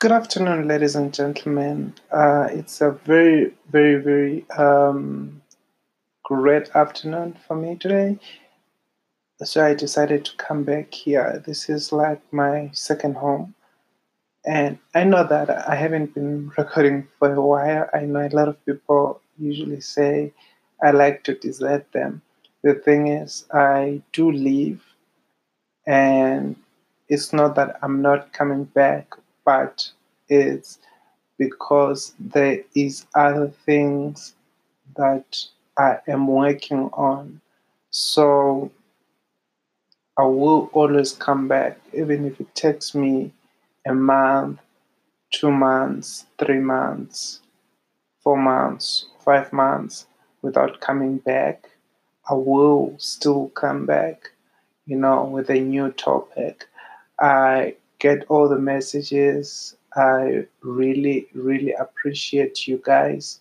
Good afternoon, ladies and gentlemen. Uh, it's a very, very, very um, great afternoon for me today. So I decided to come back here. This is like my second home. And I know that I haven't been recording for a while. I know a lot of people usually say I like to desert them. The thing is, I do leave, and it's not that I'm not coming back, but it's because there is other things that I am working on. So I will always come back, even if it takes me a month, two months, three months, four months, five months without coming back. I will still come back, you know, with a new topic. I get all the messages. I really, really appreciate you guys.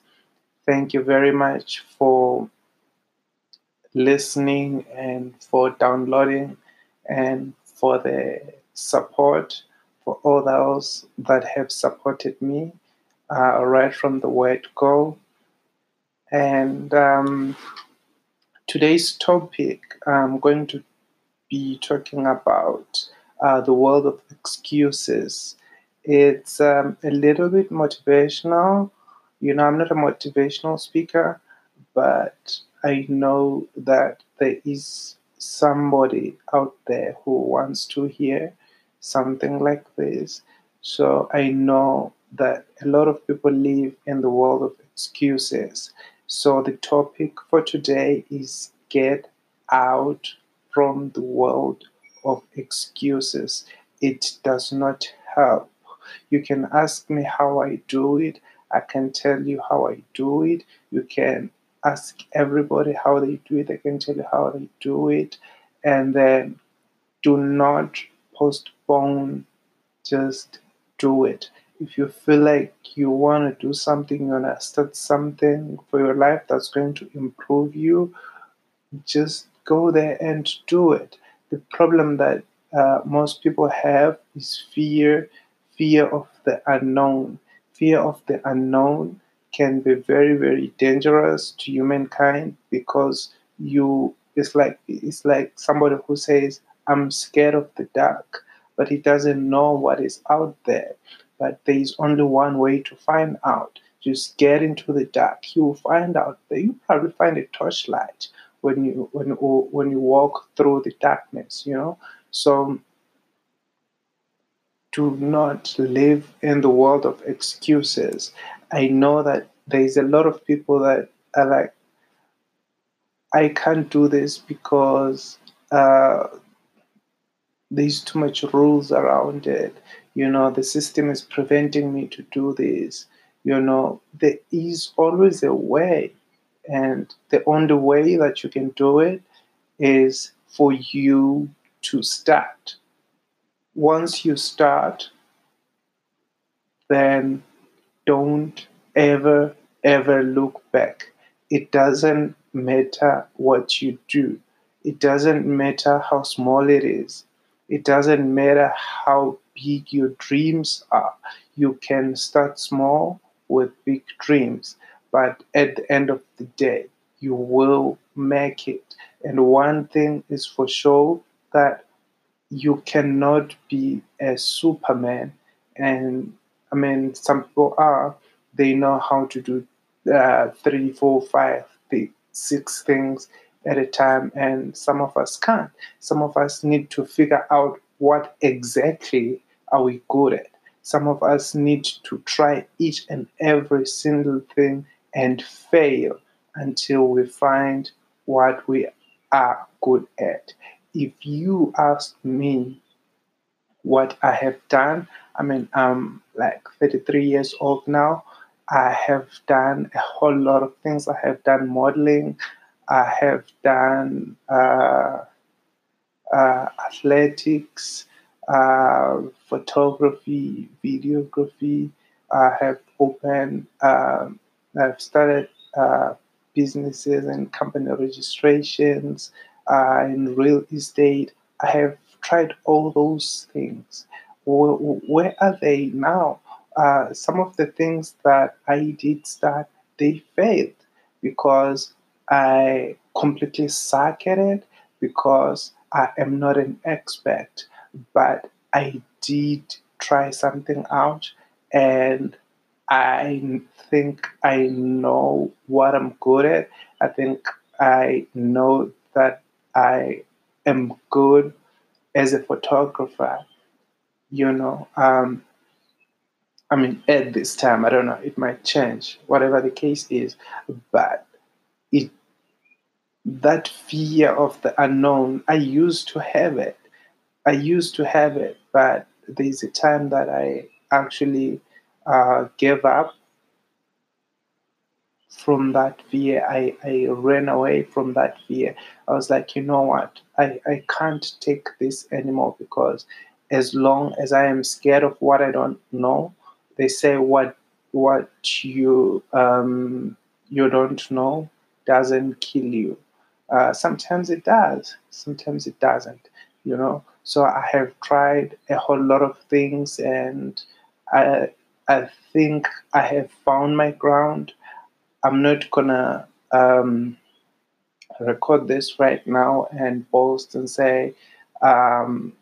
Thank you very much for listening and for downloading and for the support for all those that have supported me uh, right from the word go. And um, today's topic, I'm going to be talking about uh, the world of excuses. It's um, a little bit motivational. You know, I'm not a motivational speaker, but I know that there is somebody out there who wants to hear something like this. So I know that a lot of people live in the world of excuses. So the topic for today is get out from the world of excuses. It does not help. You can ask me how I do it. I can tell you how I do it. You can ask everybody how they do it. I can tell you how they do it. And then do not postpone, just do it. If you feel like you want to do something, you want to start something for your life that's going to improve you, just go there and do it. The problem that uh, most people have is fear, fear of the unknown. Fear of the unknown can be very, very dangerous to humankind because you it's like it's like somebody who says, I'm scared of the dark, but he doesn't know what is out there. But there is only one way to find out. Just get into the dark. You will find out that you probably find a torchlight when you when when you walk through the darkness, you know. So do not live in the world of excuses. I know that there is a lot of people that are like, I can't do this because uh, there's too much rules around it. You know, the system is preventing me to do this. You know, there is always a way, and the only way that you can do it is for you to start. Once you start, then don't ever, ever look back. It doesn't matter what you do, it doesn't matter how small it is, it doesn't matter how big your dreams are. You can start small with big dreams, but at the end of the day, you will make it. And one thing is for sure that you cannot be a superman. And i mean some people are. They know how to do uh, three four five six things at a time and some of us can't. Some of us need to figure out what exactly are we good at. Some of us need to try each and every single thing and fail until we find what we are good at if you ask me what I have done, I mean, I'm like 33 years old now. I have done a whole lot of things. I have done modeling, I have done uh, uh, athletics, uh, photography, videography. I have opened, um, I've started uh, businesses and company registrations uh, in real estate. I have tried all those things. Where, where are they now? uh, some of the things that I did start, they failed because I completely suck at it because I am not an expert. But I did try something out and I think I know what I'm good at. I think I know that I am good as a photographer. You know, um, I mean, at this time, I don't know, it might change, whatever the case is, but it that fear of the unknown, I used to have it. I used to have it, but there's a time that I actually uh, gave up from that fear. I, I ran away from that fear. I was like, you know what? I, I can't take this anymore because as long as I am scared of what I don't know, they say what what you um, you don't know doesn't kill you. Uh, sometimes it does. Sometimes it doesn't. You know. So I have tried a whole lot of things, and I I think I have found my ground. I'm not gonna um, record this right now and post and say um,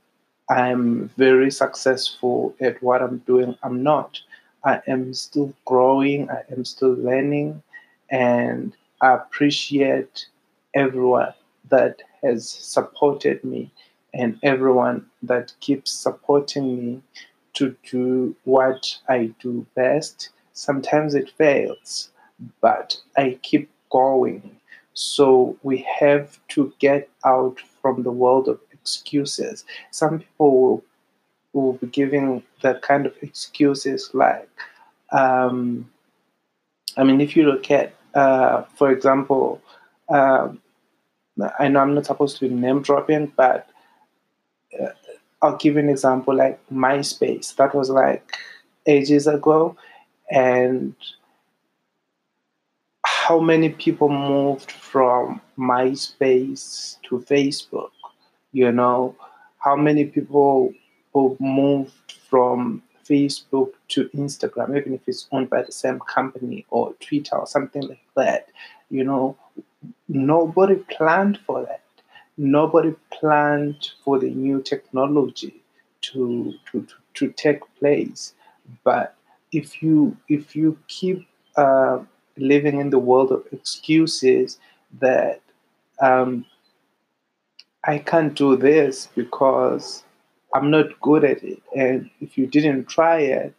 I'm very successful at what I'm doing. I'm not. I am still growing. I am still learning, and I appreciate everyone that has supported me and everyone that keeps supporting me to do what I do best. Sometimes it fails, but I keep going. So we have to get out from the world of excuses. Some people will, will be giving that kind of excuses like, um, I mean, if you look at, uh, for example, um, I know I'm not supposed to be name dropping, but uh, I'll give an example like MySpace. That was like ages ago. And how many people moved from MySpace to Facebook? You know, how many people moved from Facebook to Instagram, even if it's owned by the same company or Twitter or something like that? You know, nobody planned for that nobody planned for the new technology to, to, to, take place. But if you if you keep uh, living in the world of excuses that um, I can't do this because I'm not good at it, and if you didn't try it,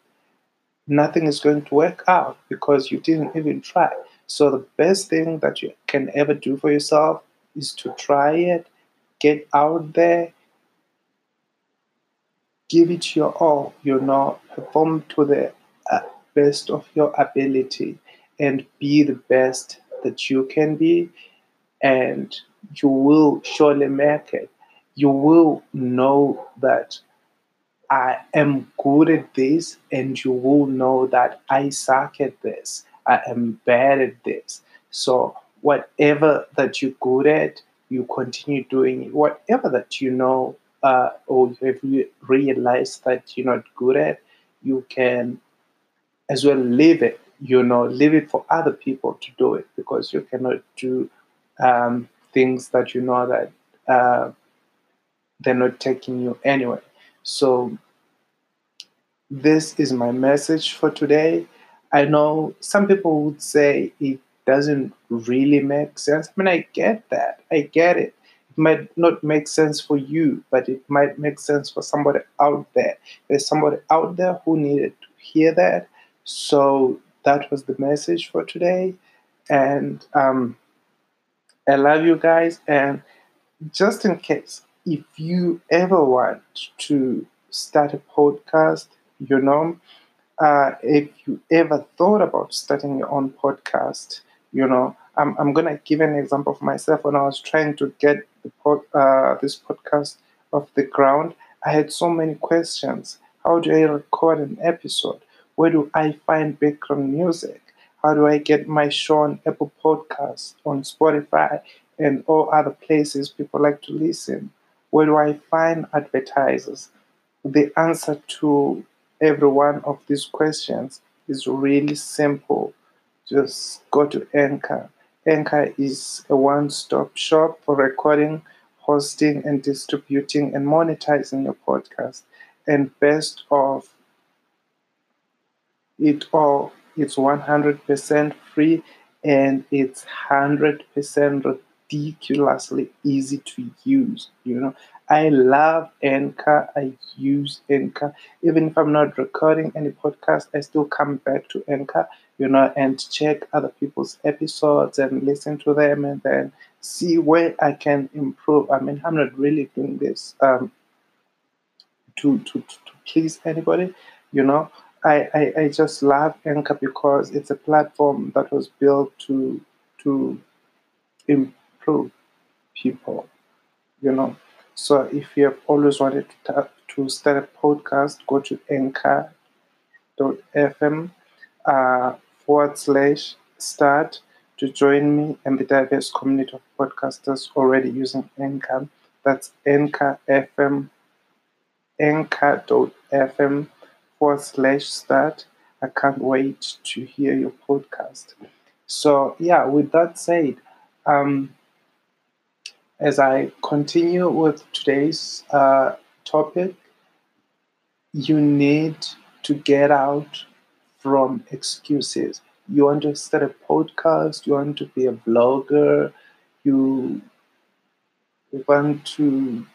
nothing is going to work out because you didn't even try. So the best thing that you can ever do for yourself is to try it, get out there, give it your all, you know, perform to the uh, best of your ability and be the best that you can be, and you will surely make it. You will know that I am good at this, and you will know that I suck at this. I am bad at this. So, whatever that you're good at, you continue doing it. whatever that you know uh, or if you realize that you're not good at, you can as well leave it. You know, leave it for other people to do it because you cannot do um, things that you know that uh, they're not taking you anyway. So this is my message for today. I know some people would say it doesn't really make sense. I mean, I get that. I get it. It might not make sense for you, but it might make sense for somebody out there. There's somebody out there who needed to hear that. So that was the message for today. And um, I love you guys. And just in case, if you ever want to start a podcast, you know, uh, if you ever thought about starting your own podcast, you know, I'm, I'm going to give an example of myself when I was trying to get the pod, uh, this podcast off the ground. I had so many questions. How do I record an episode? Where do I find background music? How do I get my show on Apple Podcasts, on Spotify, and all other places people like to listen? Where do I find advertisers? The answer to every one of these questions is really simple. Just go to Anchor. Anchor is a one stop shop for recording, hosting, and distributing and monetizing your podcast. And best of it all, it's 100% free and it's 100% ridiculously easy to use. You know, I love Anchor. I use Anchor. Even if I'm not recording any podcast, I still come back to Anchor, you know, and check other people's episodes and listen to them and then see where I can improve. I mean, I'm not really doing this um, to, to, to please anybody, you know. I, I, I just love Anchor because it's a platform that was built to to improve people, you know. So if you have always wanted to, to start a podcast, go to anchor.fm uh, forward slash start to join me and the diverse community of podcasters already using Anchor. That's Anchor FM, anchor.fm forward slash start. I can't wait to hear your podcast. So, yeah, with that said, um, as I continue with today's uh, topic, you need to get out from excuses. You want to start a podcast, you want to be a blogger, you want to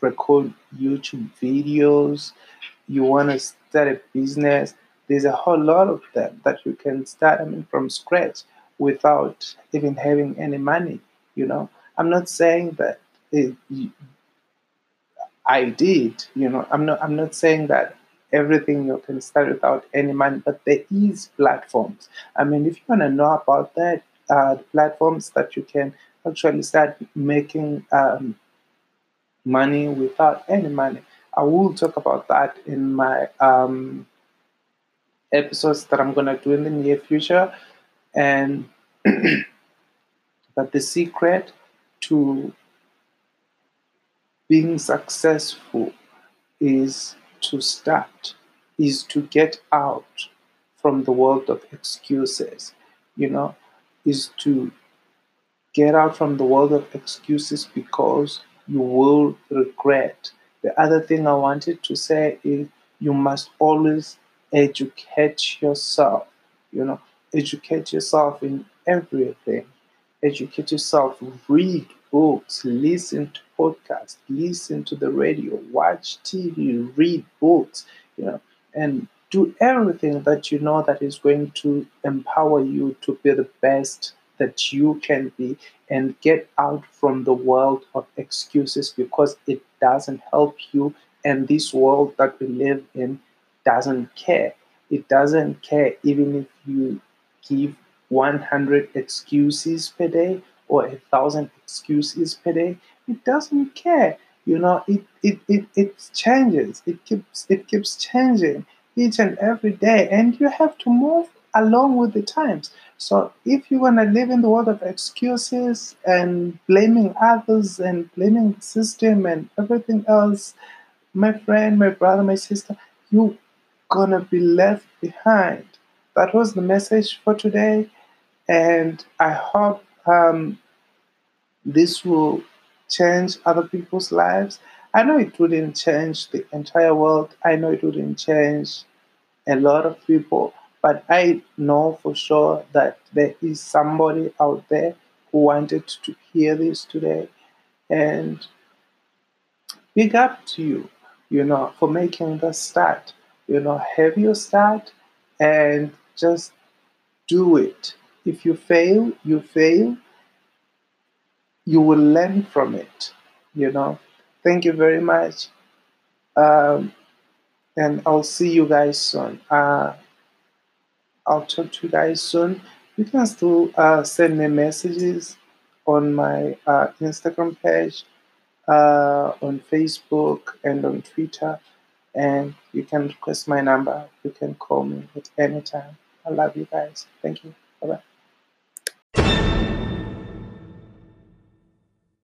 record YouTube videos, you want to start a business. There's a whole lot of them that you can start I mean, from scratch without even having any money, you know. I'm not saying that it, I did, you know. I'm not. I'm not saying that everything you can start without any money, but there is platforms. I mean, if you want to know about that, uh, platforms that you can actually start making um, money without any money. I will talk about that in my um, episodes that I'm gonna do in the near future, and but the secret to being successful is to start, is to get out from the world of excuses, you know, is to get out from the world of excuses because you will regret. The other thing I wanted to say is you must always educate yourself, you know, educate yourself in everything. Educate yourself, read books, listen to podcasts, listen to the radio, watch TV, read books, you know, and do everything that you know that is going to empower you to be the best that you can be and get out from the world of excuses because it doesn't help you and this world that we live in doesn't care. It doesn't care even if you give 100 excuses per day or a thousand excuses per day. It doesn't care you know. It, it it it changes. It keeps it keeps changing each and every day. And you have to move along with the times so if you want to live in the world of excuses and blaming others and blaming the system and everything else my friend my brother my sister you're gonna be left behind that was the message for today and I hope um, this will change other people's lives. I know it wouldn't change the entire world. I know it wouldn't change a lot of people, but I know for sure that there is somebody out there who wanted to hear this today. And big up to you, you know, for making the start. You know, have your start and just do it. If you fail, you fail. You will learn from it. You know. Thank you very much. Um, and I'll see you guys soon. Uh, I'll talk to you guys soon. You can still uh, send me messages on my uh, Instagram page, uh, on Facebook, and on Twitter. And you can request my number. You can call me at any time. I love you guys. Thank you. Bye bye.